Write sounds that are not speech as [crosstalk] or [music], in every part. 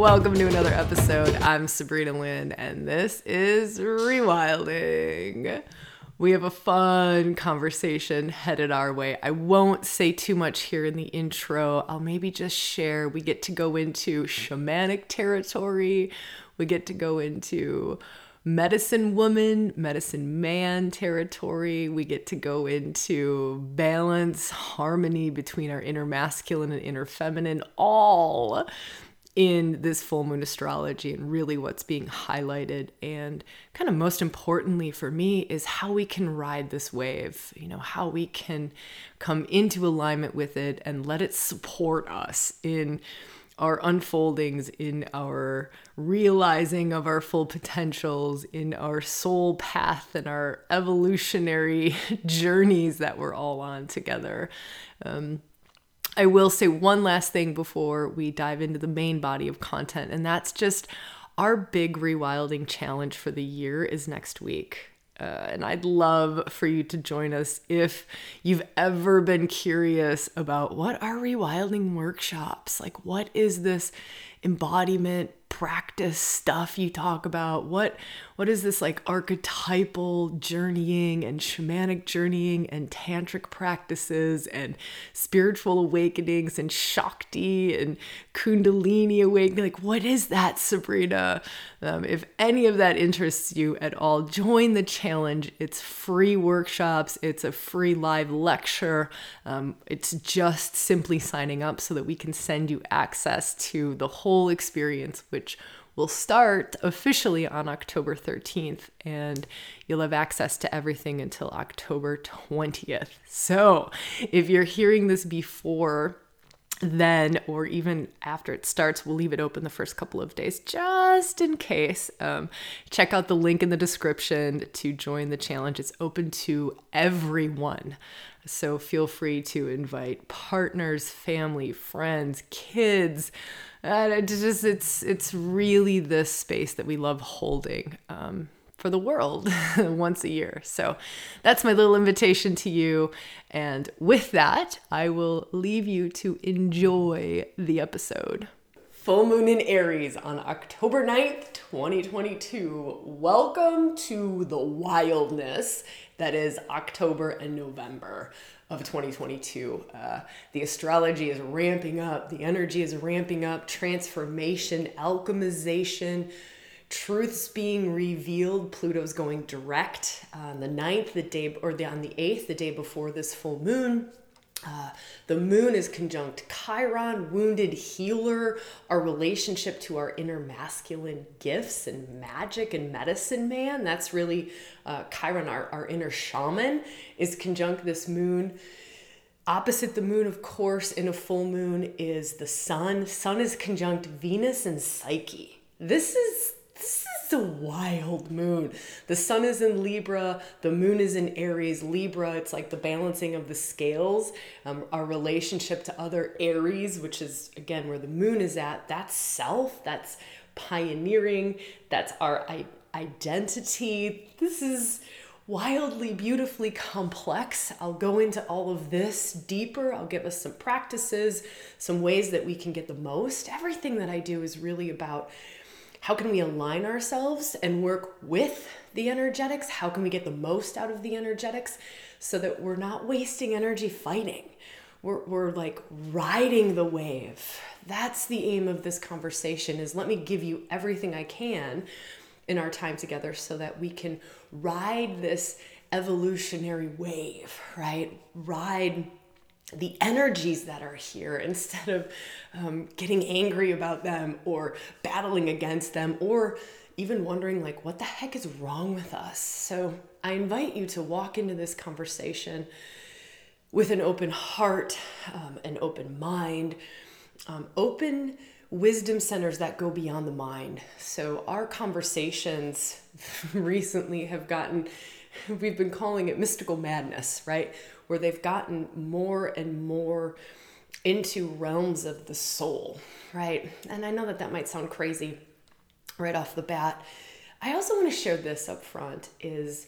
welcome to another episode. I'm Sabrina Lynn, and this is Rewilding. We have a fun conversation headed our way. I won't say too much here in the intro. I'll maybe just share. We get to go into shamanic territory, we get to go into medicine woman, medicine man territory. We get to go into balance, harmony between our inner masculine and inner feminine, all in this full moon astrology and really what's being highlighted. And kind of most importantly for me is how we can ride this wave you know how we can come into alignment with it and let it support us in our unfoldings in our realizing of our full potentials in our soul path and our evolutionary [laughs] journeys that we're all on together. Um, I will say one last thing before we dive into the main body of content, and that's just our big rewilding challenge for the year is next week. Uh, and I'd love for you to join us if you've ever been curious about what are rewilding workshops? Like, what is this embodiment practice stuff you talk about? What what is this like archetypal journeying and shamanic journeying and tantric practices and spiritual awakenings and shakti and kundalini awakening? Like what is that sabrina? Um, if any of that interests you at all join the challenge. It's free workshops. It's a free live lecture. Um, it's just simply signing up so that we can send you access to the whole experience which which will start officially on October 13th, and you'll have access to everything until October 20th. So, if you're hearing this before then, or even after it starts, we'll leave it open the first couple of days just in case. Um, check out the link in the description to join the challenge. It's open to everyone. So feel free to invite partners, family, friends, kids and it just it's it's really this space that we love holding um, for the world [laughs] once a year. So that's my little invitation to you. And with that, I will leave you to enjoy the episode. Full moon in Aries on October 9th, 2022. Welcome to the wildness that is October and November of 2022. Uh, the astrology is ramping up, the energy is ramping up, transformation, alchemization, truths being revealed. Pluto's going direct on the 9th, the day, or the, on the 8th, the day before this full moon. Uh, the moon is conjunct Chiron, wounded healer, our relationship to our inner masculine gifts and magic and medicine man. That's really uh, Chiron, our, our inner shaman, is conjunct this moon. Opposite the moon, of course, in a full moon is the sun. Sun is conjunct Venus and Psyche. This is this a wild moon. The sun is in Libra, the moon is in Aries. Libra, it's like the balancing of the scales. Um, our relationship to other Aries, which is again where the moon is at, that's self, that's pioneering, that's our identity. This is wildly beautifully complex. I'll go into all of this deeper. I'll give us some practices, some ways that we can get the most. Everything that I do is really about how can we align ourselves and work with the energetics? How can we get the most out of the energetics so that we're not wasting energy fighting? We're, we're like riding the wave. That's the aim of this conversation is let me give you everything I can in our time together so that we can ride this evolutionary wave, right? Ride the energies that are here instead of um, getting angry about them or battling against them or even wondering like what the heck is wrong with us? So i invite you to walk into this conversation with an open heart um, an open mind um, open wisdom centers that go beyond the mind. So our conversations [laughs] recently have gotten we've been calling it mystical madness right where they've gotten more and more into realms of the soul, right? And I know that that might sound crazy right off the bat. I also want to share this up front is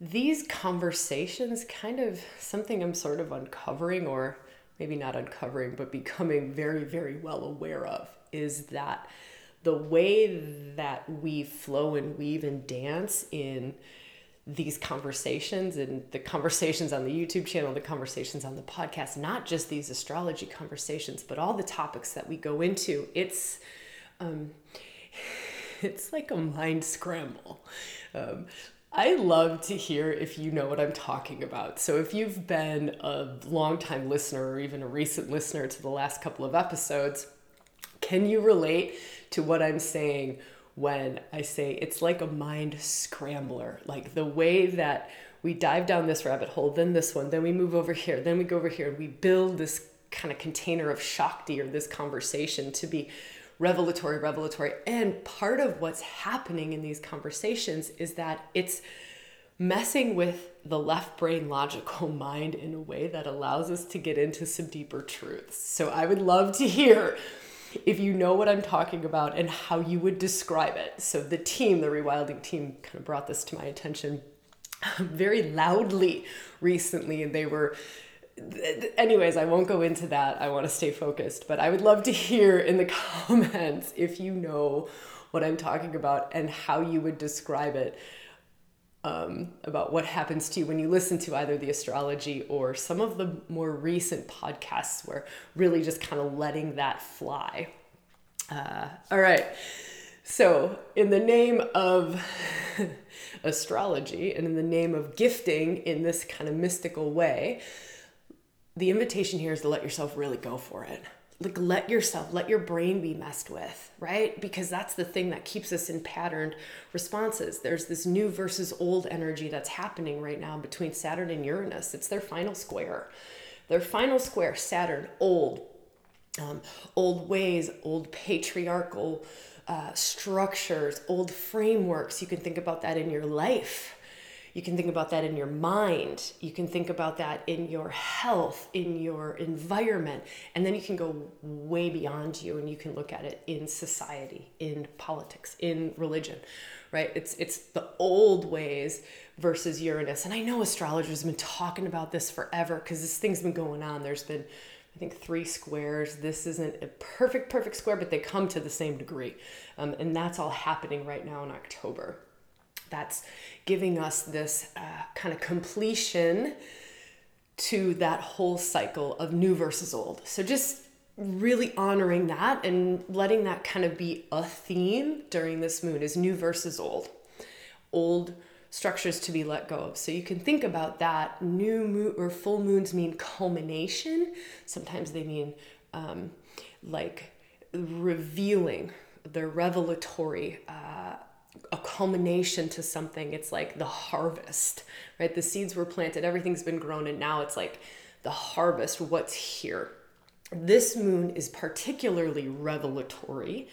these conversations kind of something I'm sort of uncovering or maybe not uncovering but becoming very very well aware of is that the way that we flow and weave and dance in these conversations and the conversations on the YouTube channel, the conversations on the podcast, not just these astrology conversations, but all the topics that we go into, it's um, [laughs] it's like a mind scramble. Um, I love to hear if you know what I'm talking about. So, if you've been a longtime listener or even a recent listener to the last couple of episodes, can you relate to what I'm saying when I say it's like a mind scrambler? Like the way that we dive down this rabbit hole, then this one, then we move over here, then we go over here, and we build this kind of container of Shakti or this conversation to be revelatory, revelatory. And part of what's happening in these conversations is that it's messing with the left brain logical [laughs] mind in a way that allows us to get into some deeper truths. So I would love to hear if you know what I'm talking about and how you would describe it. So the team, the rewilding team, kind of brought this to my attention [laughs] very loudly recently, and they were anyways, I won't go into that. I want to stay focused, but I would love to hear in the [laughs] comments if you know what I'm talking about and how you would describe it. Um, about what happens to you when you listen to either the astrology or some of the more recent podcasts where really just kind of letting that fly. Uh, all right. So, in the name of [laughs] astrology and in the name of gifting in this kind of mystical way, the invitation here is to let yourself really go for it. Like, let yourself, let your brain be messed with, right? Because that's the thing that keeps us in patterned responses. There's this new versus old energy that's happening right now between Saturn and Uranus. It's their final square. Their final square, Saturn, old, um, old ways, old patriarchal uh, structures, old frameworks. You can think about that in your life you can think about that in your mind. You can think about that in your health, in your environment. And then you can go way beyond you and you can look at it in society, in politics, in religion, right? It's, it's the old ways versus Uranus. And I know astrologers have been talking about this forever because this thing's been going on. There's been, I think, three squares. This isn't a perfect, perfect square, but they come to the same degree. Um, and that's all happening right now in October that's giving us this uh, kind of completion to that whole cycle of new versus old. So just really honoring that and letting that kind of be a theme during this moon is new versus old. Old structures to be let go of. So you can think about that. New moon or full moons mean culmination. Sometimes they mean um, like revealing, they're revelatory. Uh, a culmination to something. It's like the harvest, right? The seeds were planted, everything's been grown, and now it's like the harvest, what's here. This moon is particularly revelatory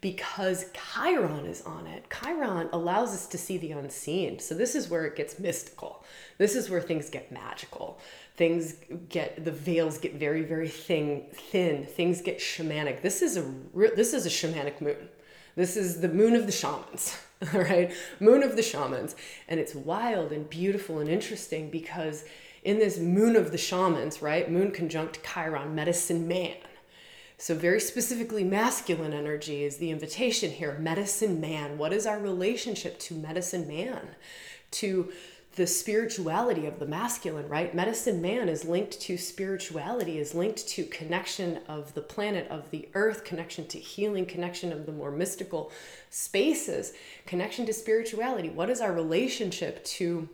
because Chiron is on it. Chiron allows us to see the unseen. So this is where it gets mystical. This is where things get magical. Things get the veils get very very thin, thin. Things get shamanic. This is a this is a shamanic moon. This is the moon of the shamans, [laughs] all right? Moon of the shamans. And it's wild and beautiful and interesting because in this moon of the shamans, right? Moon conjunct Chiron, medicine man. So, very specifically, masculine energy is the invitation here. Medicine man. What is our relationship to medicine man? To the spirituality of the masculine, right? Medicine man is linked to spirituality, is linked to connection of the planet, of the earth, connection to healing, connection of the more mystical spaces, connection to spirituality. What is our relationship to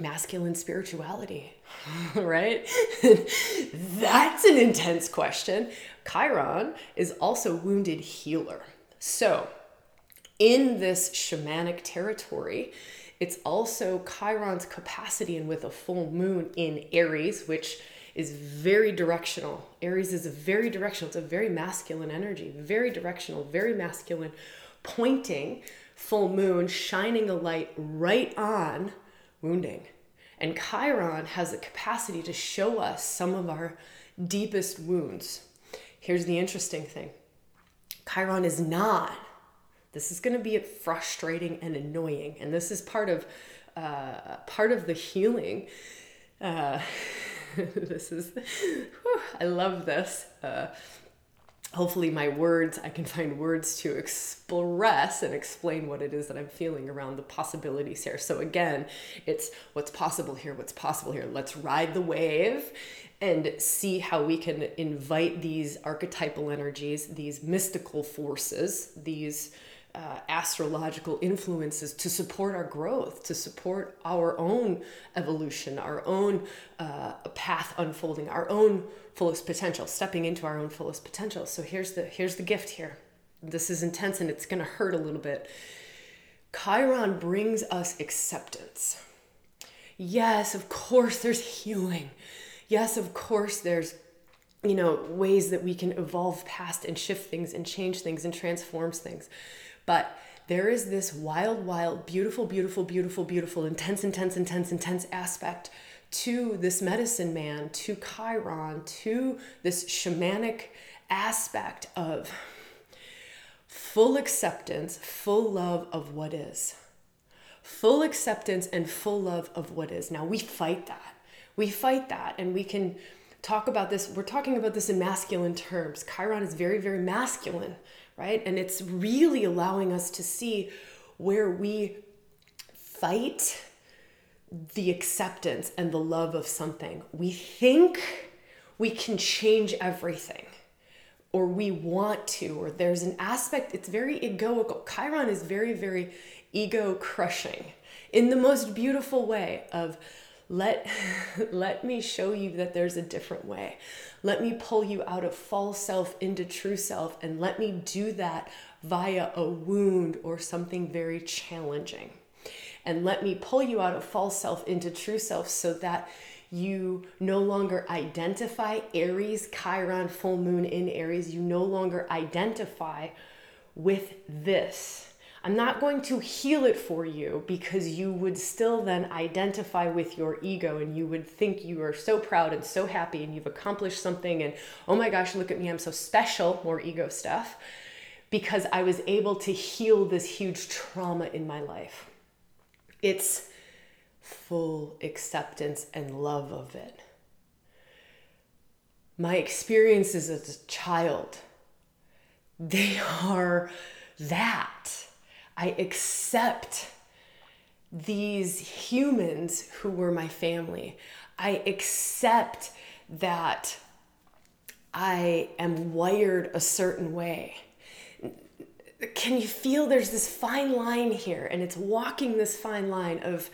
masculine spirituality? [laughs] right? [laughs] That's an intense question. Chiron is also wounded healer. So, in this shamanic territory, it's also Chiron's capacity and with a full moon in Aries, which is very directional. Aries is a very directional, it's a very masculine energy, very directional, very masculine, pointing full moon, shining a light right on wounding. And Chiron has the capacity to show us some of our deepest wounds. Here's the interesting thing Chiron is not this is going to be frustrating and annoying, and this is part of uh, part of the healing. Uh, [laughs] this is, whew, I love this. Uh, hopefully my words i can find words to express and explain what it is that i'm feeling around the possibilities here so again it's what's possible here what's possible here let's ride the wave and see how we can invite these archetypal energies these mystical forces these uh, astrological influences to support our growth, to support our own evolution, our own uh, path unfolding, our own fullest potential, stepping into our own fullest potential. So here's the here's the gift here. This is intense and it's going to hurt a little bit. Chiron brings us acceptance. Yes, of course there's healing. Yes, of course there's you know ways that we can evolve past and shift things and change things and transforms things. But there is this wild, wild, beautiful, beautiful, beautiful, beautiful, intense, intense, intense, intense aspect to this medicine man, to Chiron, to this shamanic aspect of full acceptance, full love of what is. Full acceptance and full love of what is. Now, we fight that. We fight that, and we can talk about this. We're talking about this in masculine terms. Chiron is very, very masculine, right? And it's really allowing us to see where we fight the acceptance and the love of something. We think we can change everything, or we want to, or there's an aspect, it's very egoical. Chiron is very, very ego crushing in the most beautiful way of let [laughs] let me show you that there's a different way let me pull you out of false self into true self and let me do that via a wound or something very challenging and let me pull you out of false self into true self so that you no longer identify Aries, Chiron, full moon in Aries. You no longer identify with this. I'm not going to heal it for you because you would still then identify with your ego and you would think you are so proud and so happy and you've accomplished something and oh my gosh, look at me, I'm so special, more ego stuff, because I was able to heal this huge trauma in my life. It's full acceptance and love of it. My experiences as a child, they are that. I accept these humans who were my family. I accept that I am wired a certain way. Can you feel there's this fine line here? And it's walking this fine line of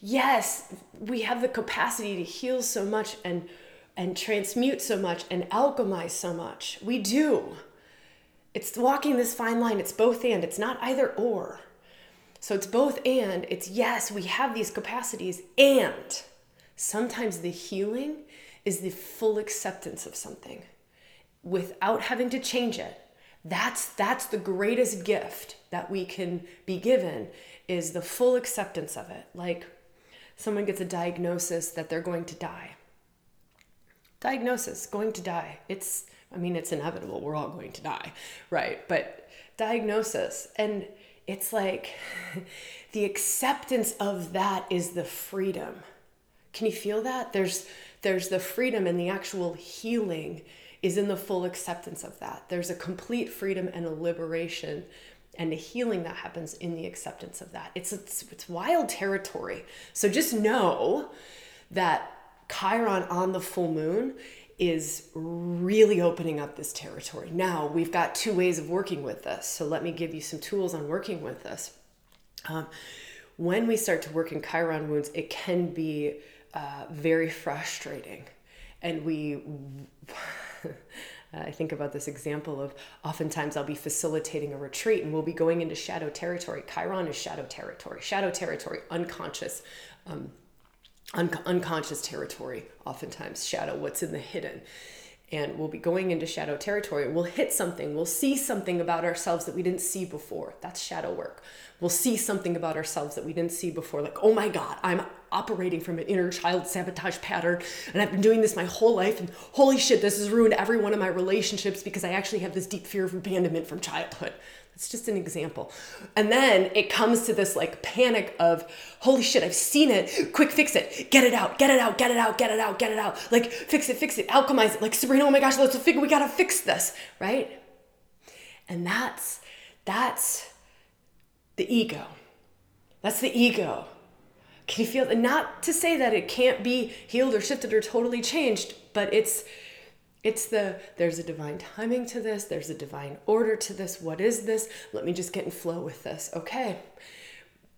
yes we have the capacity to heal so much and and transmute so much and alchemize so much. We do it's walking this fine line. It's both and. It's not either or. So it's both and. It's yes we have these capacities and sometimes the healing is the full acceptance of something without having to change it. That's that's the greatest gift that we can be given is the full acceptance of it. Like someone gets a diagnosis that they're going to die. Diagnosis going to die. It's i mean it's inevitable we're all going to die right but diagnosis and it's like [laughs] the acceptance of that is the freedom can you feel that there's there's the freedom and the actual healing is in the full acceptance of that. There's a complete freedom and a liberation and a healing that happens in the acceptance of that. It's, it's, it's wild territory. So just know that Chiron on the full moon is really opening up this territory. Now, we've got two ways of working with this. So let me give you some tools on working with this. Um, when we start to work in Chiron wounds, it can be uh, very frustrating. And we [laughs] I think about this example of oftentimes I'll be facilitating a retreat and we'll be going into shadow territory. Chiron is shadow territory, shadow territory, unconscious, um, un- unconscious territory, oftentimes shadow, what's in the hidden. And we'll be going into shadow territory. We'll hit something. We'll see something about ourselves that we didn't see before. That's shadow work. We'll see something about ourselves that we didn't see before. Like, oh my God, I'm operating from an inner child sabotage pattern and I've been doing this my whole life and holy shit, this has ruined every one of my relationships because I actually have this deep fear of abandonment from childhood. It's just an example. And then it comes to this like panic of, holy shit, I've seen it. Quick, fix it. Get it out. Get it out. Get it out. Get it out. Get it out. Like, fix it. Fix it. Alchemize it. Like, Sabrina, oh my gosh, let's figure. We gotta fix this, right? And that's that's the ego. That's the ego. Can you feel it? Not to say that it can't be healed or shifted or totally changed, but it's it's the there's a divine timing to this, there's a divine order to this. What is this? Let me just get in flow with this. Okay.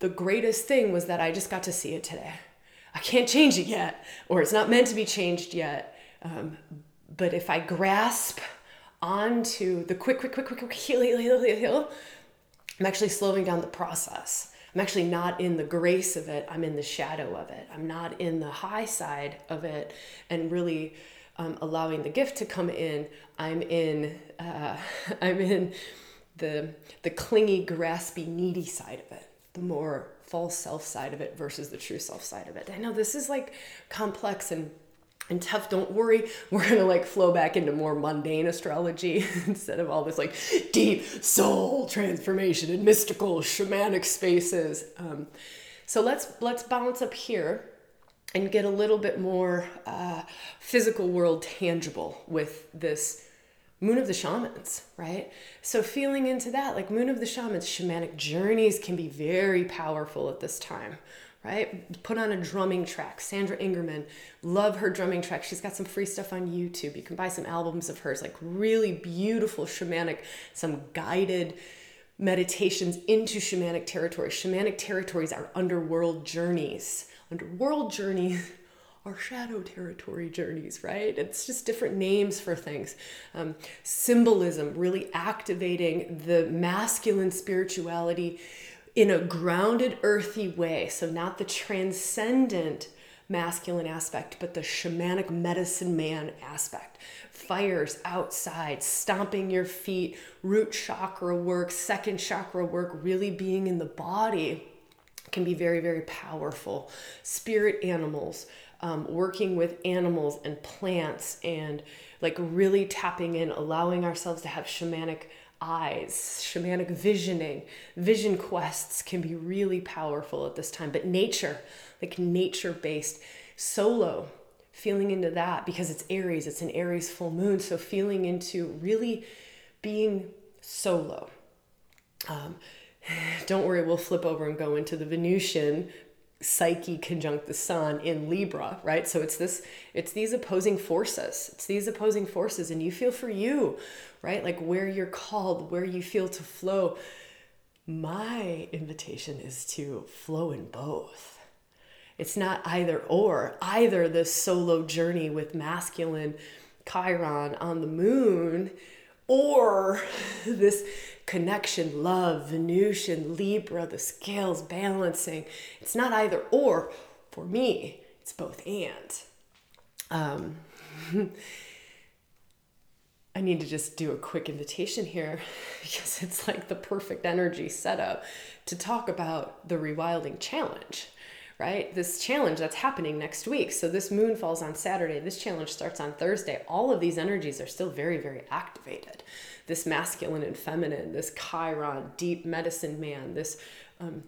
The greatest thing was that I just got to see it today. I can't change it yet, or it's not meant to be changed yet. Um, but if I grasp onto the quick, quick, quick, quick, quick, heal, heal, heal, heal, heal, I'm actually slowing down the process. I'm actually not in the grace of it, I'm in the shadow of it. I'm not in the high side of it and really um, allowing the gift to come in, I'm in uh, [laughs] I'm in the the clingy, graspy, needy side of it, the more false self side of it versus the true self side of it. I know this is like complex and and tough. Don't worry. [laughs] We're gonna like flow back into more mundane astrology [laughs] instead of all this like deep soul transformation and mystical shamanic spaces. Um, so let's let's balance up here and get a little bit more uh, physical world tangible with this moon of the shamans right? So feeling into that like moon of the shamans shamanic journeys can be very powerful at this time right? Put on a drumming track. Sandra ingerman love her drumming track. She's got some free stuff on youtube. You can buy some albums of hers like really beautiful shamanic some guided meditations into shamanic territory shamanic territories are underworld journeys underworld journeys [laughs] are shadow territory journeys, right? It's just different names for things. Um, symbolism, really activating the masculine spirituality in a grounded, earthy way. So, not the transcendent masculine aspect, but the shamanic medicine man aspect. Fires outside, stomping your feet, root chakra work, second chakra work, really being in the body can be very, very powerful. Spirit animals, um, working with animals and plants, and like really tapping in, allowing ourselves to have shamanic eyes, shamanic visioning, vision quests can be really powerful at this time. But nature, like nature based, solo, feeling into that because it's Aries, it's an Aries full moon. So feeling into really being solo. Um, [sighs] don't worry, we'll flip over and go into the Venusian psyche conjunct the sun in libra right? So it's this it's these opposing forces. It's these opposing forces and you feel for you right? Like where you're called where you feel to flow. My invitation is to flow in both. It's not either or either this solo journey with masculine chiron on the moon or [laughs] this connection, love, Venusian, Libra, the scales balancing. It's not either or. For me, it's both and. Um, [laughs] I need to just do a quick invitation here [laughs] because it's like the perfect energy setup to talk about the rewilding challenge right? This challenge that's happening next week. So this moon falls on Saturday. This challenge starts on Thursday. All of these energies are still very, very activated. This masculine and feminine, this Chiron, deep medicine man, this um,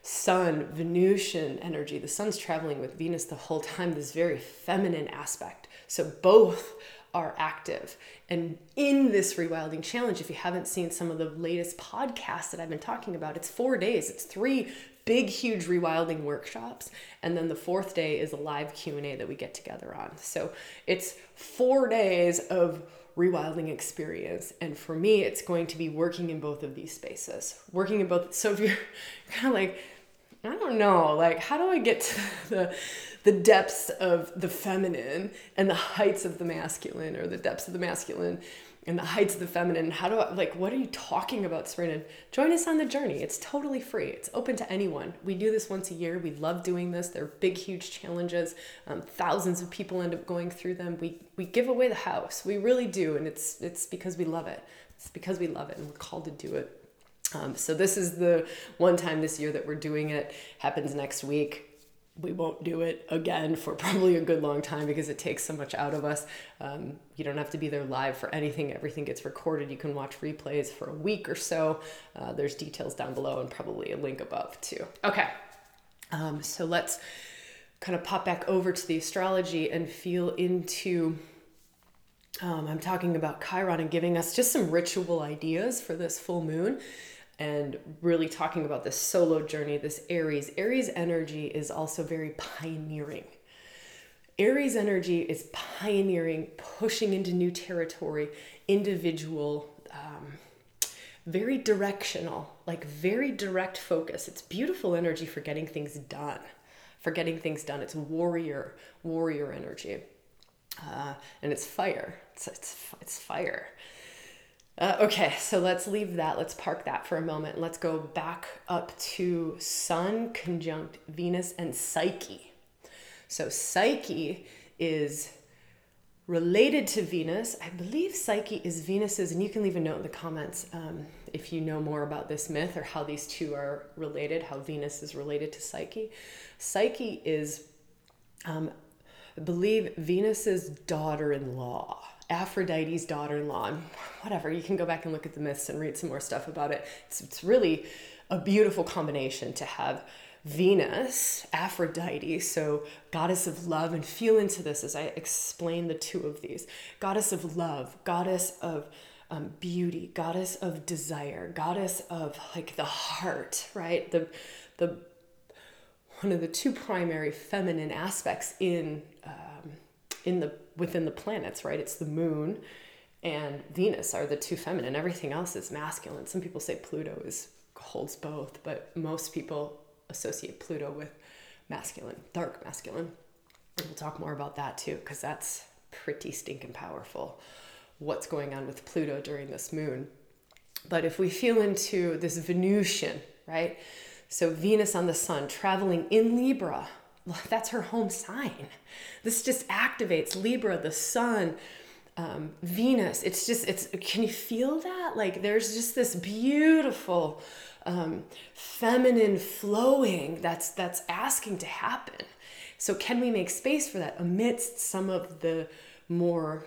sun, Venusian energy. The sun's traveling with Venus the whole time, this very feminine aspect. So both are active. And in this rewilding challenge, if you haven't seen some of the latest podcasts that I've been talking about, it's four days. It's three big huge rewilding workshops and then the fourth day is a live q&a that we get together on. So it's four days of rewilding experience and for me it's going to be working in both of these spaces. Working in both so if you're [laughs] kind of like i don't know like how do i get to [laughs] the the depths of the feminine and the heights of the masculine or the depths of the masculine and the heights of the feminine. How do I, like, what are you talking about, Sabrina? Join us on the journey. It's totally free. It's open to anyone. We do this once a year. We love doing this. They're big, huge challenges. Um, thousands of people end up going through them. We, we give away the house. We really do. And it's, it's because we love it. It's because we love it and we're called to do it. Um, so this is the one time this year that we're doing it. Happens next week we won't do it again for [laughs] probably a good long time because it takes so much out of us. Um, you don't have to be there live for anything, everything gets recorded. You can watch replays for a week or so. Uh, there's details down below and probably a link above too. Okay, um, so let's kind of pop back over to the astrology and feel into. Um, I'm talking about Chiron and giving us just some ritual ideas for this full moon and really talking about this solo journey, this Aries. Aries energy is also very pioneering. Aries energy is pioneering, pushing into new territory, individual, um, very directional, like very direct focus. It's beautiful energy for getting things done. For getting things done, it's warrior, warrior energy, uh, and it's fire. It's, it's it's fire. Uh, okay, so let's leave that. Let's park that for a moment. Let's go back up to Sun conjunct Venus and Psyche. So, Psyche is related to Venus. I believe Psyche is Venus's, and you can leave a note in the comments um, if you know more about this myth or how these two are related, how Venus is related to Psyche. Psyche is, um, I believe, Venus's daughter in law. Aphrodite's daughter in law. Whatever, you can go back and look at the myths and read some more stuff about it. It's, it's really a beautiful combination to have Venus, Aphrodite, so goddess of love, and feel into this as I explain the two of these goddess of love, goddess of um, beauty, goddess of desire, goddess of like the heart, right? The, the, one of the two primary feminine aspects in um, in the within the planets, right? It's the moon and Venus are the two feminine. Everything else is masculine. Some people say Pluto is holds both, but most people associate Pluto with masculine, dark masculine. And we'll talk more about that too, because that's pretty stinking powerful. What's going on with Pluto during this moon? But if we feel into this Venusian, right? So Venus on the sun traveling in Libra, [laughs] that's her home sign. This just activates Libra, the sun, um, Venus. It's just, it's, can you feel that? Like there's just this beautiful um, feminine flowing that's, that's asking to happen. So can we make space for that amidst some of the more,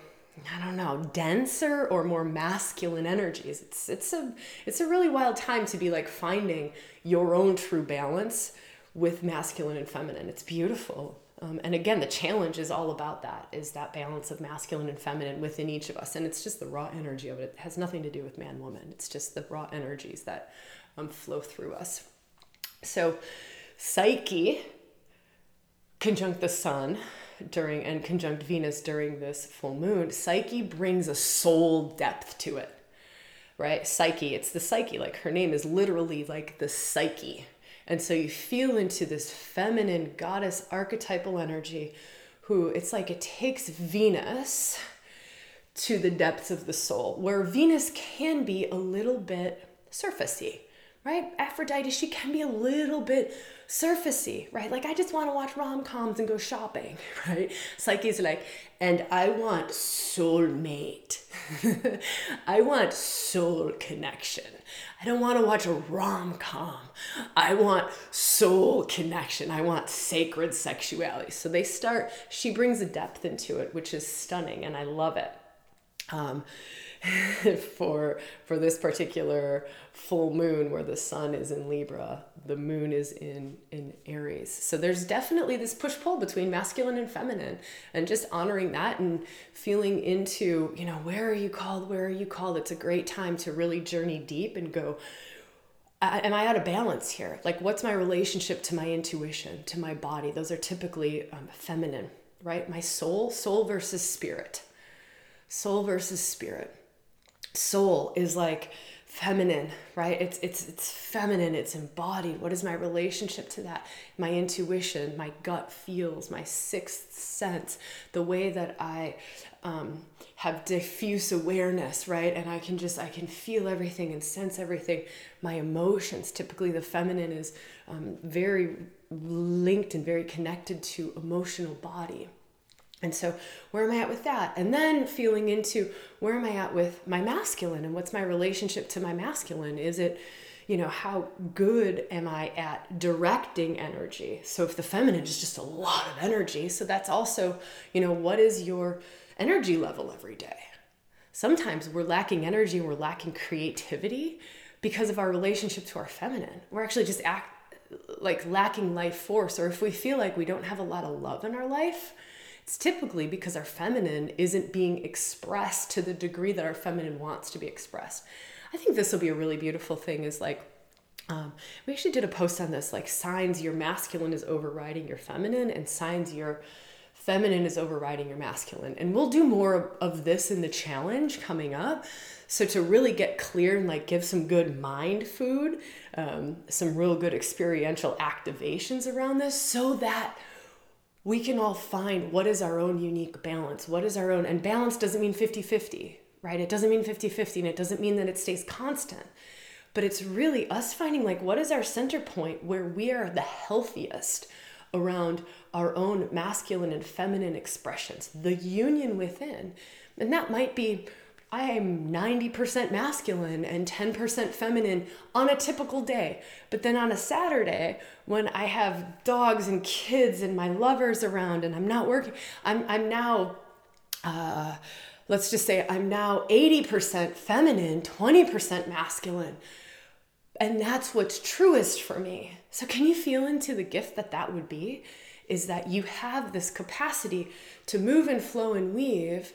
I don't know, denser or more masculine energies? It's, it's a, it's a really wild time to be like finding your own true balance with masculine and feminine. It's beautiful. Um, and again, the challenge is all about that is that balance of masculine and feminine within each of us. And it's just the raw energy of it. It has nothing to do with man woman. It's just the raw energies that um, flow through us. So, Psyche conjunct the sun during and conjunct Venus during this full moon, Psyche brings a soul depth to it. Right? Psyche, it's the psyche. Like her name is literally like the psyche, and so you feel into this feminine goddess archetypal energy who it's like it takes Venus to the depths of the soul, where Venus can be a little bit surfacey, right? Aphrodite, she can be a little bit surfacey, right? Like I just want to watch rom-coms and go shopping, [laughs] right? Psyche's like, and I want soulmate. [laughs] I want soul connection. I don't want to watch a rom-com. I want soul connection. I want sacred sexuality. So they start, she brings a depth into it, which is stunning, and I love it. Um, [laughs] for for this particular full moon where the sun is in Libra, the moon is in in Aries. So there's definitely this push pull between masculine and feminine and just honoring that and feeling into, you know, where are you called? Where are you called? It's a great time to really journey deep and go am I out of balance here? Like, what's my relationship to my intuition, to my body? Those are typically um, feminine, right? My soul, soul versus spirit. Soul versus spirit soul is like feminine right? It's it's it's feminine it's embodied. What is my relationship to that? My intuition my gut feels my sixth sense the way that i um, have diffuse awareness right? And i can just i can feel everything and sense everything. My emotions typically the feminine is um, very linked and very connected to emotional body and so, where am I at with that? And then feeling into where am I at with my masculine and what's my relationship to my masculine? Is it, you know, how good am I at directing energy? So if the feminine is just a lot of energy, so that's also, you know, what is your energy level every day? Sometimes we're lacking energy and we're lacking creativity because of our relationship to our feminine. We're actually just act like lacking life force or if we feel like we don't have a lot of love in our life, it's typically because our feminine isn't being expressed to the degree that our feminine wants to be expressed. I think this will be a really beautiful thing is like um, we actually did a post on this like signs your masculine is overriding your feminine and signs your feminine is overriding your masculine. And we'll do more of this in the challenge coming up. So to really get clear and like give some good mind food, um, some real good experiential activations around this so that we can all find what is our own unique balance. What is our own, and balance doesn't mean 50 50, right? It doesn't mean 50 50, and it doesn't mean that it stays constant. But it's really us finding like what is our center point where we are the healthiest around our own masculine and feminine expressions, the union within. And that might be I am 90% masculine and 10% feminine on a typical day. But then on a Saturday, when I have dogs and kids and my lovers around and I'm not working, I'm, I'm now, uh, let's just say I'm now 80% feminine, 20% masculine. And that's what's truest for me. So, can you feel into the gift that that would be? Is that you have this capacity to move and flow and weave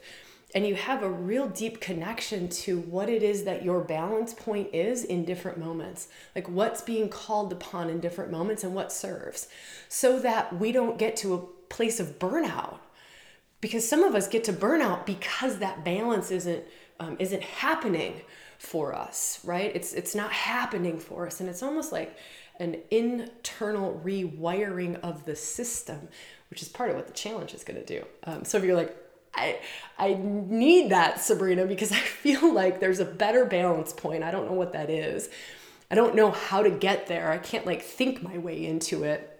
and you have a real deep connection to what it is that your balance point is in different moments. Like what's being called upon in different moments and what serves. So that we don't get to a place of burnout. Because some of us get to burnout because that balance isn't um, isn't happening for us right? It's it's not happening for us. And it's almost like an internal rewiring of the system which is part of what the challenge is going to do. Um, so if you're like I I need that Sabrina because I feel like there's a better balance point. I don't know what that is. I don't know how to get there. I can't like think my way into it.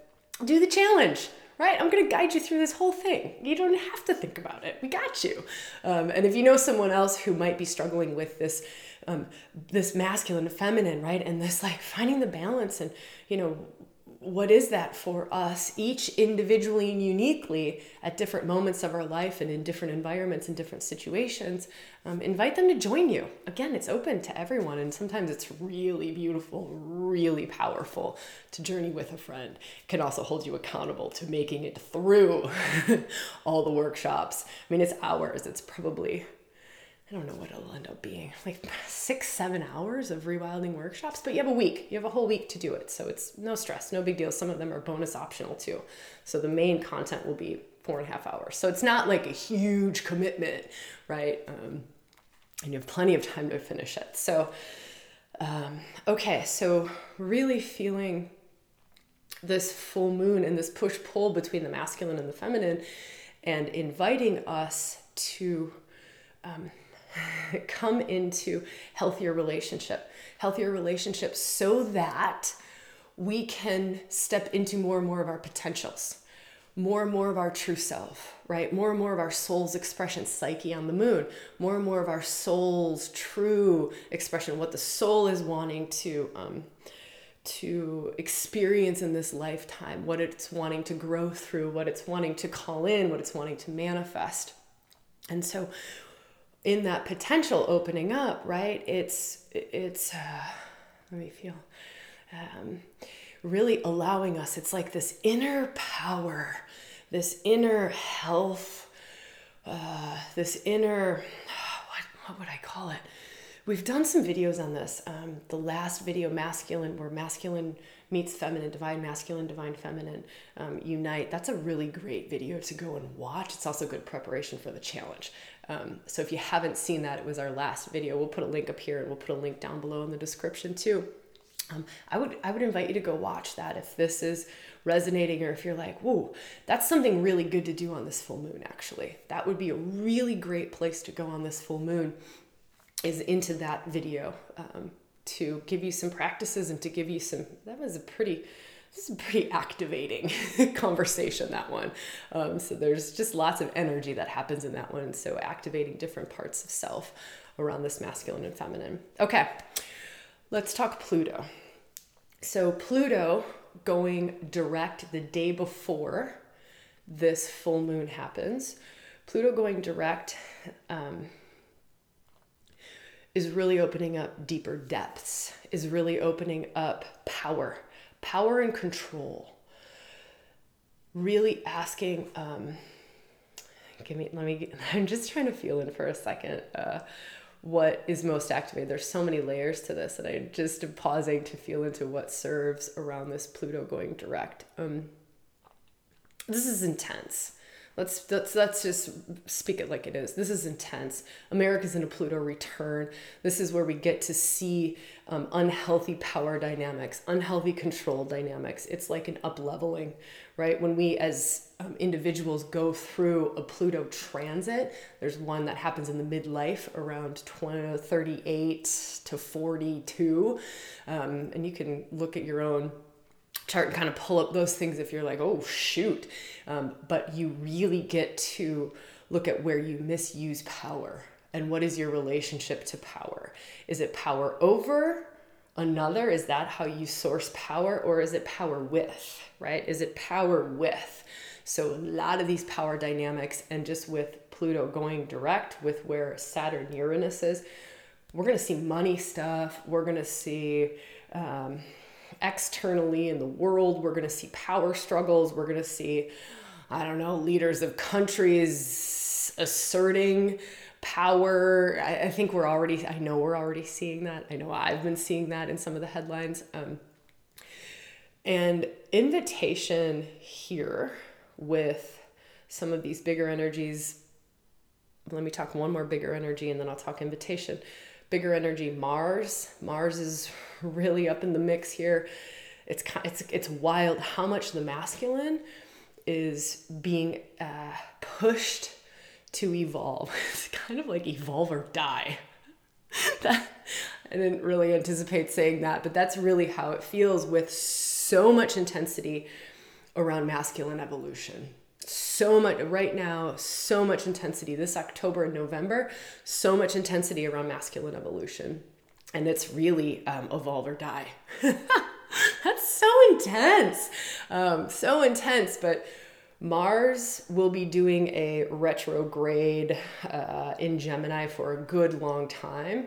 Do the challenge, right? I'm to guide you through this whole thing. You don't have to think about it. We got you. Um, and if you know someone else who might be struggling with this, um, this masculine, feminine, right, and this like finding the balance and you know what is that for us, each individually and uniquely at different moments of our life and in different environments and different situations? Um, invite them to join you. Again, it's open to everyone, and sometimes it's really beautiful, really powerful to journey with a friend. It can also hold you accountable to making it through [laughs] all the workshops. I mean, it's hours, it's probably I don't know what it'll end up being [laughs] like six, seven hours of rewilding workshops, but you have a week. You have a whole week to do it. So it's no stress, no big deal. Some of them are bonus optional too. So the main content will be four and a half hours. So it's not like a huge commitment, right? Um, and you have plenty of time to finish it. So, um, okay, so really feeling this full moon and this push pull between the masculine and the feminine, and inviting us to. Um, [sighs] come into healthier relationship healthier relationships so that we can step into more and more of our potentials more and more of our true self right? More and more of our soul's expression psyche on the moon more and more of our soul's true expression what the soul is wanting to um, to experience in this lifetime what it's wanting to grow through what it's wanting to call in what it's wanting to manifest. And so in that potential opening up, right? It's it's uh, let me feel um, really allowing us. It's like this inner power, this inner health, uh, this inner what what would I call it? We've done some videos on this. Um, the last video, masculine, where masculine meets feminine, divine masculine, divine feminine um, unite. That's a really great video to go and watch. It's also good preparation for the challenge. Um, so if you haven't seen that, it was our last video. We'll put a link up here and we'll put a link down below in the description too. Um, I would I would invite you to go watch that if this is resonating or if you're like, whoa, that's something really good to do on this full moon. Actually, that would be a really great place to go on this full moon. Is into that video um, to give you some practices and to give you some. That was a pretty is a pretty activating [laughs] conversation that one. Um, so there's just lots of energy that happens in that one. So activating different parts of self around this masculine and feminine. Okay let's talk pluto. So Pluto going direct the day before this full moon happens. Pluto going direct um, is really opening up deeper depths, is really opening up power, power and control. Really asking, um, give me, let me, [laughs] I'm just trying to feel in for a second. Uh, what is most activated. There's so many layers to this, and I just am pausing to feel into what serves around this Pluto going direct. Um, this is intense. Let's, let's let's just speak it like it is. This is intense. America's in a Pluto return. This is where we get to see um, unhealthy power dynamics, unhealthy control dynamics. It's like an up leveling, right? When we as um, individuals go through a Pluto transit, there's one that happens in the midlife around 20, 38 to 42. Um, and you can look at your own chart and kind of pull up those things if you're like, oh, shoot. Um, but you really get to look at where you misuse power and what is your relationship to power. Is it power over another? Is that how you source power? Or is it power with, right? Is it power with? So, a lot of these power dynamics, and just with Pluto going direct with where Saturn Uranus is, we're going to see money stuff. We're going to see. Um, externally in the world. We're going to see power struggles. We're going to see, I don't know, leaders of countries asserting power. I, I, think we're already, I know we're already seeing that. I know I've been seeing that in some of the headlines. Um, and invitation here with some of these bigger energies. Let me talk one more bigger energy and then I'll talk invitation bigger energy Mars. Mars is really up in the mix here. It's it's it's wild how much the masculine is being uh, pushed to evolve. [laughs] It's kind of like evolve or die. [laughs] that I didn't really anticipate saying that, but that's really how it feels with so much intensity around masculine evolution so much right now so much intensity this october and november so much intensity around masculine evolution and it's really um, evolve or die [laughs] that's so intense um, so intense but mars will be doing a retrograde uh, in gemini for a good long time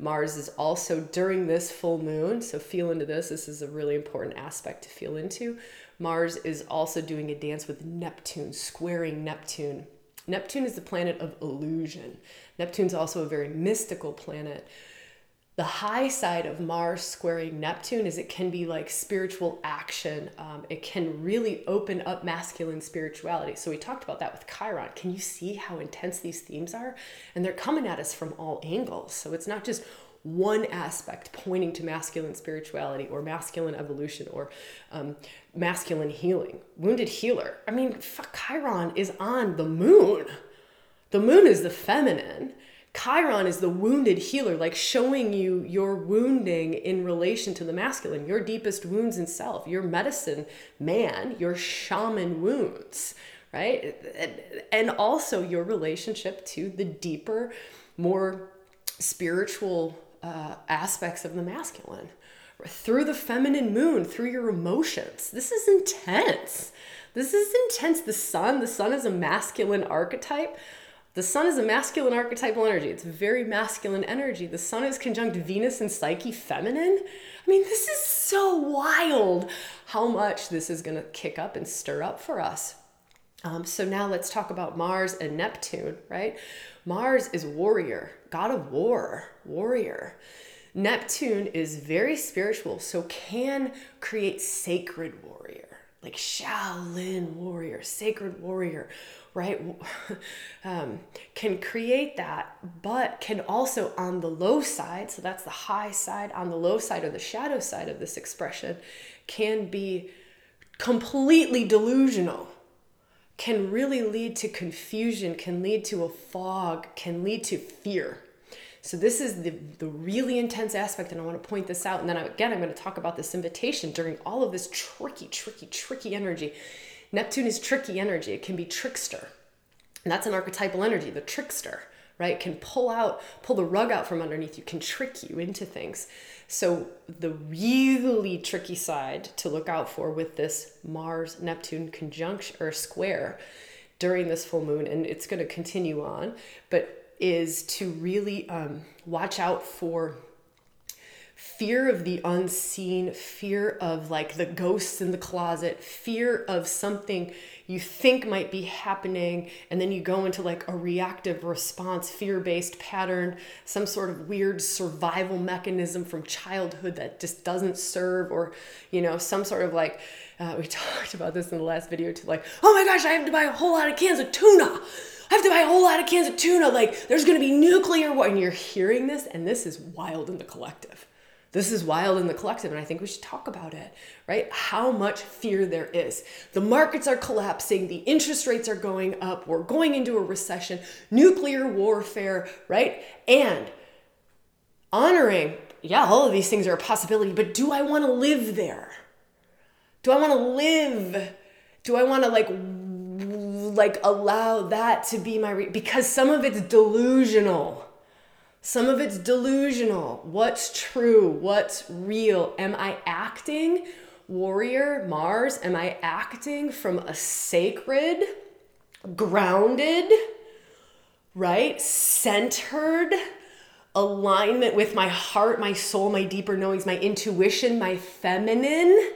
Mars is also during this full moon, so feel into this. This is a really important aspect to feel into. Mars is also doing a dance with Neptune, squaring Neptune. Neptune is the planet of illusion. Neptune's also a very mystical planet. The high side of Mars squaring Neptune is it can be like spiritual action. Um, it can really open up masculine spirituality. So we talked about that with Chiron. Can you see how intense these themes are? And they're coming at us from all angles. So it's not just one aspect pointing to masculine spirituality or masculine evolution or um, masculine healing. Wounded healer. I mean, fuck, Chiron is on the moon. The moon is the feminine. Chiron is the wounded healer, like showing you your wounding in relation to the masculine, your deepest wounds in self, your medicine man, your shaman wounds, right? And also your relationship to the deeper, more spiritual uh, aspects of the masculine through the feminine moon, through your emotions. This is intense. This is intense. The sun, the sun is a masculine archetype. The sun is a masculine archetypal energy. It's very masculine energy. The sun is conjunct Venus and Psyche, feminine. I mean, this is so wild how much this is going to kick up and stir up for us. Um, so now let's talk about Mars and Neptune, right? Mars is warrior, god of war, warrior. Neptune is very spiritual, so can create sacred warrior, like Shaolin warrior, sacred warrior, right? [laughs] Um, can create that, but can also on the low side, so that's the high side, on the low side or the shadow side of this expression, can be completely delusional can really lead to confusion, can lead to a fog, can lead to fear. So this is the, the really intense aspect, and I want to point this out. And then again, I'm going to talk about this invitation during all of this tricky, tricky, tricky energy. Neptune is tricky energy. It can be trickster. And that's an archetypal energy, the trickster, right? Can pull out, pull the rug out from underneath you, can trick you into things. So, the really tricky side to look out for with this Mars Neptune conjunction or square during this full moon, and it's going to continue on, but is to really um, watch out for fear of the unseen, fear of like the ghosts in the closet, fear of something you think might be happening, and then you go into like a reactive response, fear based pattern, some sort of weird survival mechanism from childhood that just doesn't serve, or you know, some sort of like, uh, we [laughs] talked about this in the last video too, like, oh my gosh, I have to buy a whole lot of cans of tuna. I have to buy a whole lot of cans of tuna. Like, there's gonna be nuclear war. And you're hearing this, and this is wild in the collective this is wild in the collective, and I think we should talk about it, right? How much fear there is. The markets are collapsing, the interest rates are going up, we're going into a recession, nuclear warfare, right? And honoring, yeah, all of these things are a possibility, but do I want to live there? Do I want to live? Do I want to like like allow that to be my re- because some of it's delusional some of it's delusional. What's true? What's real? Am I acting, warrior, Mars? Am I acting from a sacred, grounded, right? Centered alignment with my heart, my soul, my deeper knowings, my intuition, my feminine?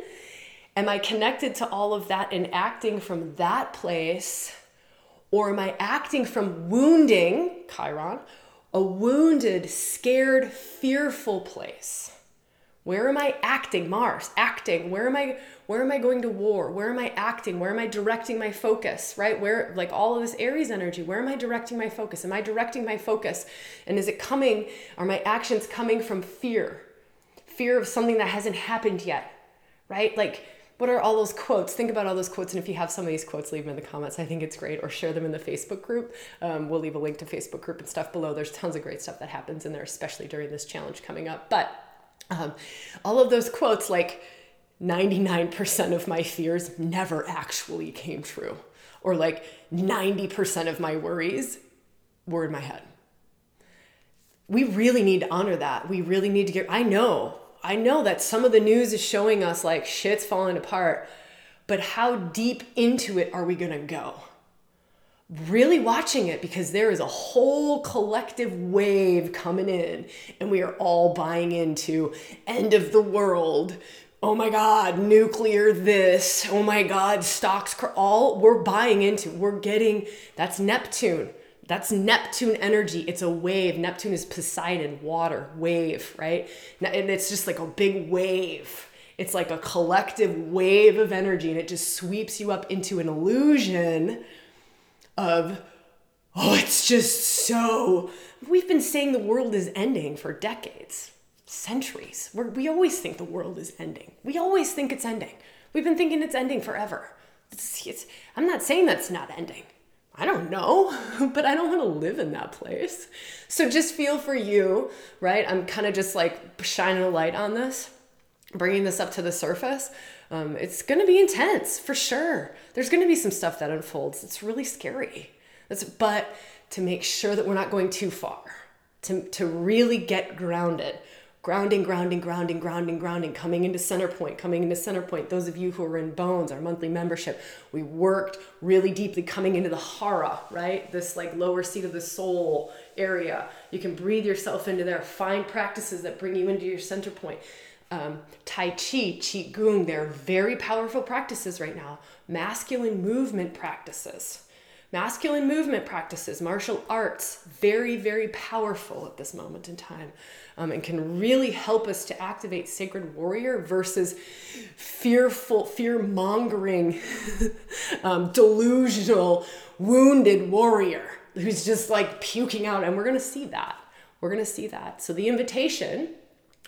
Am I connected to all of that and acting from that place? Or am I acting from wounding, Chiron? A wounded, scared, fearful place. Where am I acting? Mars, acting. Where am I where am I going to war? Where am I acting? Where am I directing my focus? Right? Where like all of this Aries energy, where am I directing my focus? Am I directing my focus? And is it coming are my actions coming from fear? Fear of something that hasn't happened yet. Right? Like what are all those quotes? Think about all those quotes, and if you have some of these quotes, leave them in the comments. I think it's great, or share them in the Facebook group. Um, we'll leave a link to Facebook group and stuff below. There's tons of great stuff that happens in there, especially during this challenge coming up. But um, all of those quotes, like 99% of my fears never actually came true, or like 90% of my worries were in my head. We really need to honor that. We really need to get, I know I know that some of the news is showing us like shit's falling apart, but how deep into it are we gonna go? Really watching it because there is a whole collective wave coming in, and we are all buying into end of the world. Oh my God, nuclear this. Oh my God, stocks, all we're buying into. We're getting that's Neptune that's Neptune energy. It's a wave. Neptune is Poseidon, water, wave, right? And it's just like a big wave. It's like a collective wave of energy, and it just sweeps you up into an illusion of, oh, it's just so. We've been saying the world is ending for decades, centuries. We're, we always think the world is ending. We always think it's ending. We've been thinking it's ending forever. It's, it's, I'm not saying that's not ending. I don't know, [laughs] but I don't want to live in that place. So just feel for you, right? I'm kind of just like shining a light on this, bringing this up to the surface. Um, it's going to be intense for sure. There's going to be some stuff that unfolds. It's really scary. That's, but to make sure that we're not going too far, to, to really get grounded, grounding, grounding, grounding, grounding, grounding, coming into center point, coming into center point. Those of you who are in Bones, our monthly membership, we worked really deeply coming into the Hara, right? This like lower seat of the soul area. You can breathe yourself into there. Find practices that bring you into your center point. Um, tai Chi, Qi Gong, they're very powerful practices right now. Masculine movement practices. Masculine movement practices, martial arts, very, very powerful at this moment in time um, and can really help us to activate sacred warrior versus fearful, fear mongering, [laughs] um, delusional, wounded warrior who's just like puking out. And we're going to see that. We're going to see that. So the invitation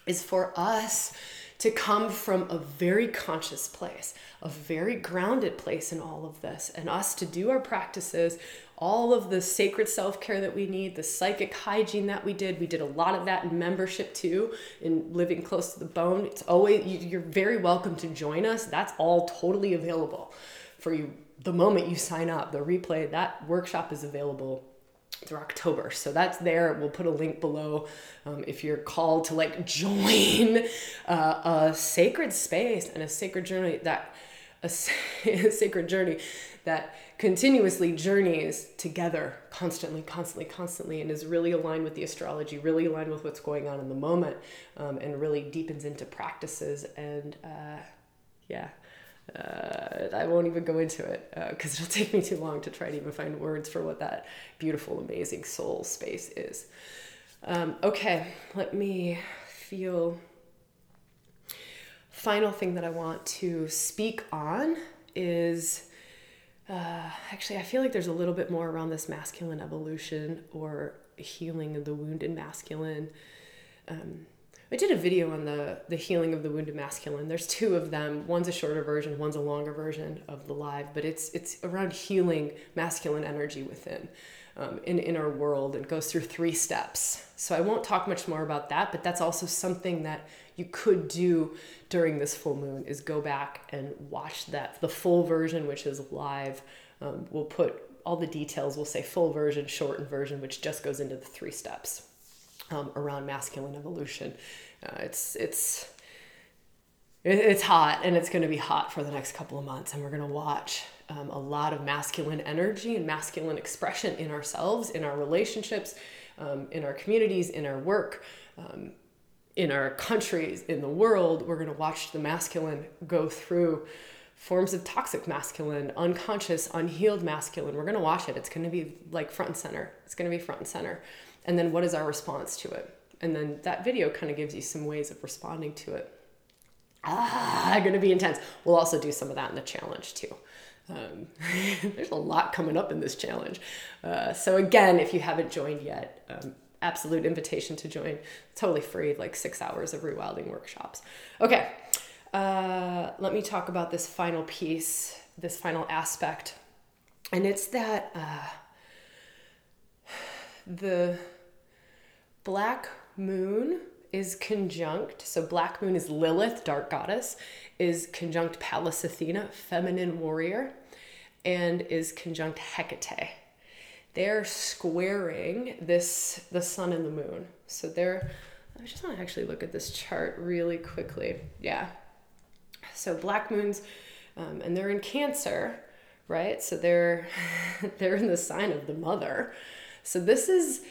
is for us to come from a very conscious place, a very grounded place in all of this, and us to do our practices all of the sacred self care that we need, the psychic hygiene that we did. We did a lot of that in membership too, in living close to the bone. It's always, you're very welcome to join us. That's all totally available for you the moment you sign up. The replay, that workshop is available through October. So that's there. We'll put a link below um, if you're called to like [laughs] join uh, a sacred space and a sacred journey that a, a [laughs] sacred journey that continuously journeys together constantly, constantly, constantly, and is really aligned with the astrology, really aligned with what's going on in the moment, um, and really deepens into practices. And uh, yeah, uh, I won't even go into it because uh, it'll [laughs] take me too long to try to even find words for what that beautiful, amazing soul space is. Um, okay, let me feel. Final thing that I want to speak on is uh, actually, I feel like there's a little bit more around this masculine evolution or healing of the wounded masculine. Um, I did a video on the the healing of the wounded masculine. There's two of them. One's a shorter version, one's a longer version of the live, but it's it's around healing masculine energy within um, in in our world. It goes through three steps. So I won't talk much more about that, but that's also something that you could do during this full moon is go back and watch that the full version, which is live. Um, we'll put all the details. We'll say full version, shortened version, which just goes into the three steps um, around masculine evolution. Uh, it's it's it's hot and it's going to be hot for the next couple of months and we're going to watch um, a lot of masculine energy and masculine expression in ourselves in our relationships um, in our communities in our work um, in our countries in the world. We're going to watch the masculine go through forms of toxic masculine unconscious unhealed masculine. We're going to watch it. It's going to be like front and center. It's going to be front and center and then what is our response to it? And then that video kind of gives you some ways of responding to it. Ah to be intense. We'll also do some of that in the challenge too. Um, [laughs] there's a lot coming up in this challenge. Uh, so again if you haven't joined yet um, absolute invitation to join. Totally free like six hours of rewilding workshops. Okay uh, let me talk about this final piece this final aspect. And it's that uh, [sighs] the black moon is conjunct, so black moon is Lilith, dark goddess, is conjunct Pallas Athena, feminine warrior, and is conjunct Hecate. They're squaring this the sun and the moon. So they're I just want to actually look at this chart really quickly. Yeah. So black moons, um, and they're in Cancer, right? So they're [laughs] they're in the sign of the mother. So this is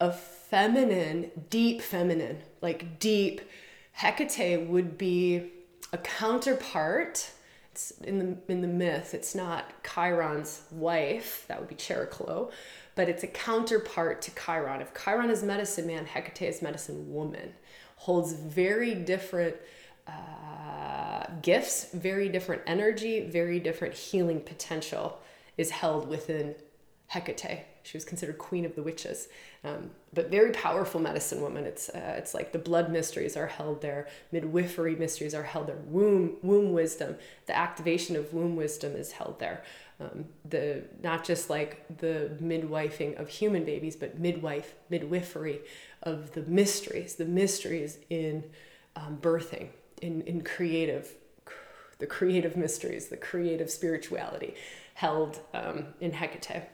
a feminine, deep feminine, like deep. Hecate would be a counterpart. It's in the in the myth. It's not Chiron's wife. That would be Chariklo, but it's a counterpart to Chiron. If Chiron is medicine man, Hecate is medicine woman. Holds very different uh, gifts, very different energy, very different healing potential is held within Hecate. She was considered queen of the witches, um, but very powerful medicine woman. It's uh, it's like the blood mysteries are held there, midwifery mysteries are held there, womb womb wisdom, the activation of womb wisdom is held there. Um, the not just like the midwifing of human babies, but midwife midwifery of the mysteries, the mysteries in um, birthing, in in creative, the creative mysteries, the creative spirituality held um, in Hecate.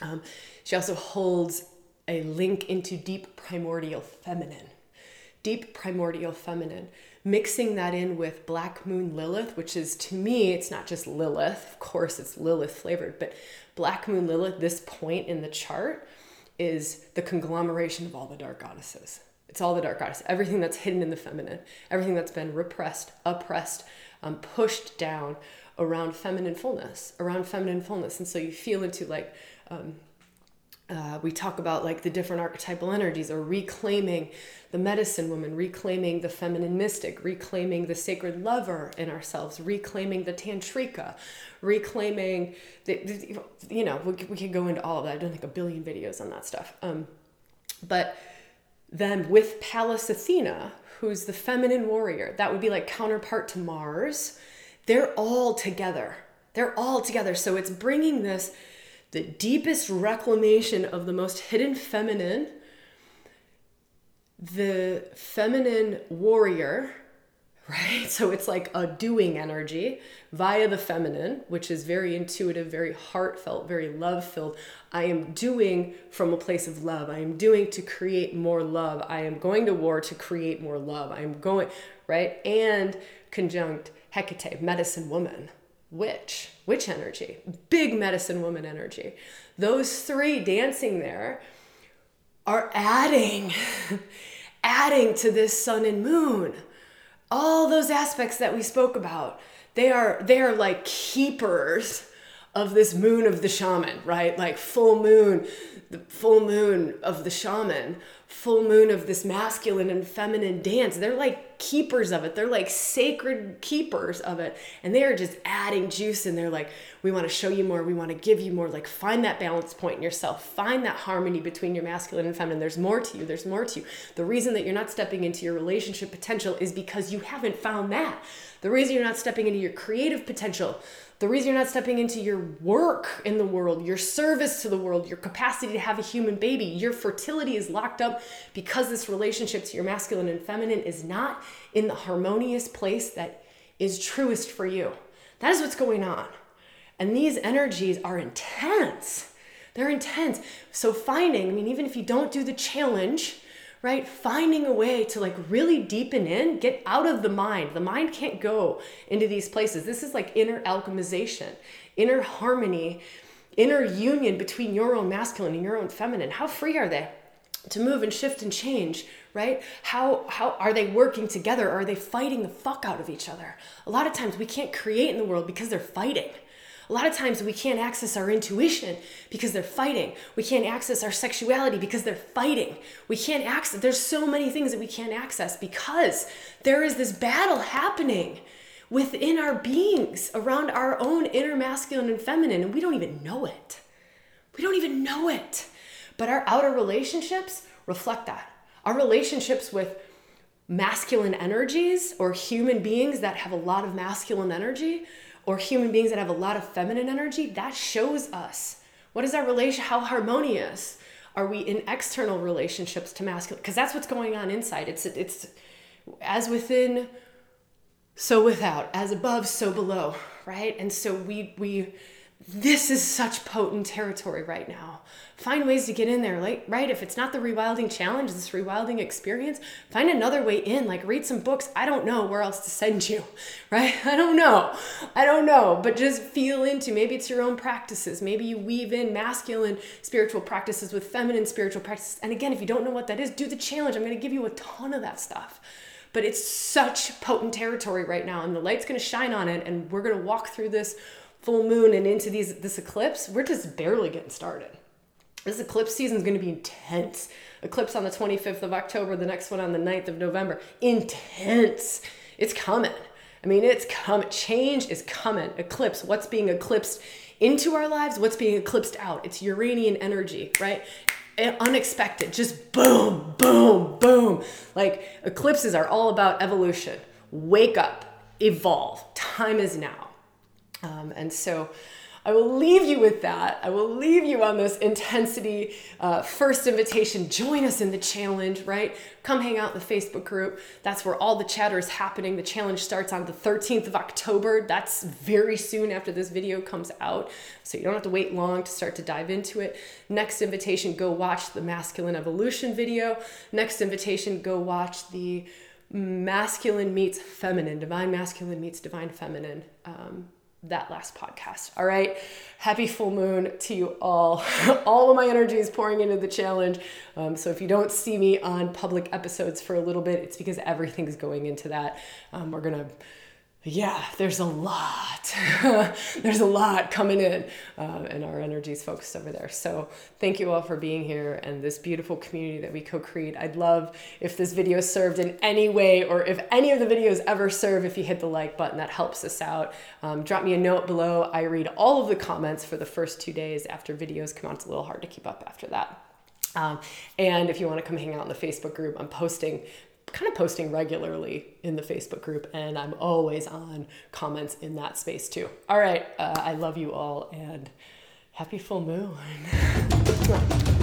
Um, she also holds a link into deep primordial feminine. Deep primordial feminine. Mixing that in with Black Moon Lilith, which is to me, it's not just Lilith, of course, it's Lilith flavored, but Black Moon Lilith, this point in the chart, is the conglomeration of all the dark goddesses. It's all the dark goddesses, everything that's hidden in the feminine, everything that's been repressed, oppressed, um, pushed down around feminine fullness, around feminine fullness. And so you feel into like um, uh, we talk about like the different archetypal energies or reclaiming the medicine woman, reclaiming the feminine mystic, reclaiming the sacred lover in ourselves, reclaiming the tantrika, reclaiming the, the you know, we, we could go into all of that. I've done like a billion videos on that stuff. Um, but then with Pallas Athena, who's the feminine warrior, that would be like counterpart to Mars. They're all together. They're all together. So it's bringing this the deepest reclamation of the most hidden feminine, the feminine warrior, [laughs] right? So it's like a doing energy via the feminine, which is very intuitive, very heartfelt, very love filled. I am doing from a place of love. I am doing to create more love. I am going to war to create more love. I am going, right? And conjunct Hecate, medicine woman, witch, witch energy, big medicine woman energy. Those three dancing there are adding, [laughs] adding to this sun and moon. All those aspects that we spoke about they are they are like keepers of this moon of the shaman right? Like full moon the full moon of the shaman full moon of this masculine and feminine dance. They're like keepers of it. They're like sacred keepers of it. And they are just adding juice and they're like we want to show you more we want to give you more. Like find that balance point in yourself. Find that harmony between your masculine and feminine. There's more to you there's more to you. The reason that you're not stepping into your relationship potential is because you haven't found that the reason you're not stepping into your creative potential the reason you're not stepping into your work in the world, your service to the world, your capacity to have a human baby, your fertility is locked up because this relationship to your masculine and feminine is not in the harmonious place that is truest for you. That is what's going on. And these energies are intense. They're intense. So, finding, I mean, even if you don't do the challenge, right? Finding a way to like really deepen in, get out of the mind. The mind can't go into these places. This is like inner alchemization, inner harmony, inner union between your own masculine and your own feminine. How free are they? to move and shift and change right how how are they working together are they fighting the fuck out of each other a lot of times we can't create in the world because they're fighting a lot of times we can't access our intuition because they're fighting. We can't access our sexuality because they're fighting. We can't access, there's so many things that we can't access because there is this battle happening within our beings around our own inner masculine and feminine, and we don't even know it. We don't even know it. But our outer relationships reflect that. Our relationships with masculine energies or human beings that have a lot of masculine energy or human beings that have a lot of feminine energy, that shows us what is our relation, how harmonious are we in external relationships to masculine? Because that's what's going on inside. It's it's as within, so without, as above, so below, right? And so we we this is such potent territory right now. Find ways to get in there, like right. If it's not the rewilding challenge, this rewilding experience, find another way in. Like read some books. I don't know where else to send you, [laughs] right? I don't know. I don't know. But just feel into maybe it's your own practices. Maybe you weave in masculine spiritual practices with feminine spiritual practices. And again, if you don't know what that is, do the challenge. I'm going to give you a ton of that stuff but it's such potent territory right now and the light's going to shine on it and we're going to walk through this full moon and into these this eclipse, we're just barely getting started. This eclipse season is going to be intense. Eclipse on the 25th of October, the next one on the 9th of November. Intense. It's coming. I mean, it's coming. Change is coming. Eclipse, what's being eclipsed into our lives, what's being eclipsed out. It's Uranian energy, right? Eh, unexpected, just boom, boom, boom. Like eclipses are all about evolution. Wake up, evolve. Time is now. Um, and so I will leave you with that. I will leave you on this intensity uh, first invitation. Join us in the challenge, right? Come hang out in the Facebook group. That's where all the chatter is happening. The challenge starts on the 13th of October. That's very soon after this video comes out. So you don't have to wait long to start to dive into it. Next invitation, go watch the masculine evolution video. Next invitation, go watch the masculine meets feminine, divine masculine meets divine feminine. Um, that last podcast. All right. Happy full moon to you all. [laughs] all of my energy is pouring into the challenge. Um, so if you don't see me on public episodes for a little bit, it's because everything's going into that. Um, we're going to yeah, there's a lot. [laughs] there's a lot coming in, uh, and our energy is focused over there. So, thank you all for being here and this beautiful community that we co create. I'd love if this video served in any way, or if any of the videos ever serve, if you hit the like button, that helps us out. Um, drop me a note below. I read all of the comments for the first two days after videos come out. It's a little hard to keep up after that. Um, and if you want to come hang out in the Facebook group, I'm posting kind of posting regularly in the Facebook group, and I'm always on comments in that space too. All right, uh, I love you all, and happy full moon. [laughs]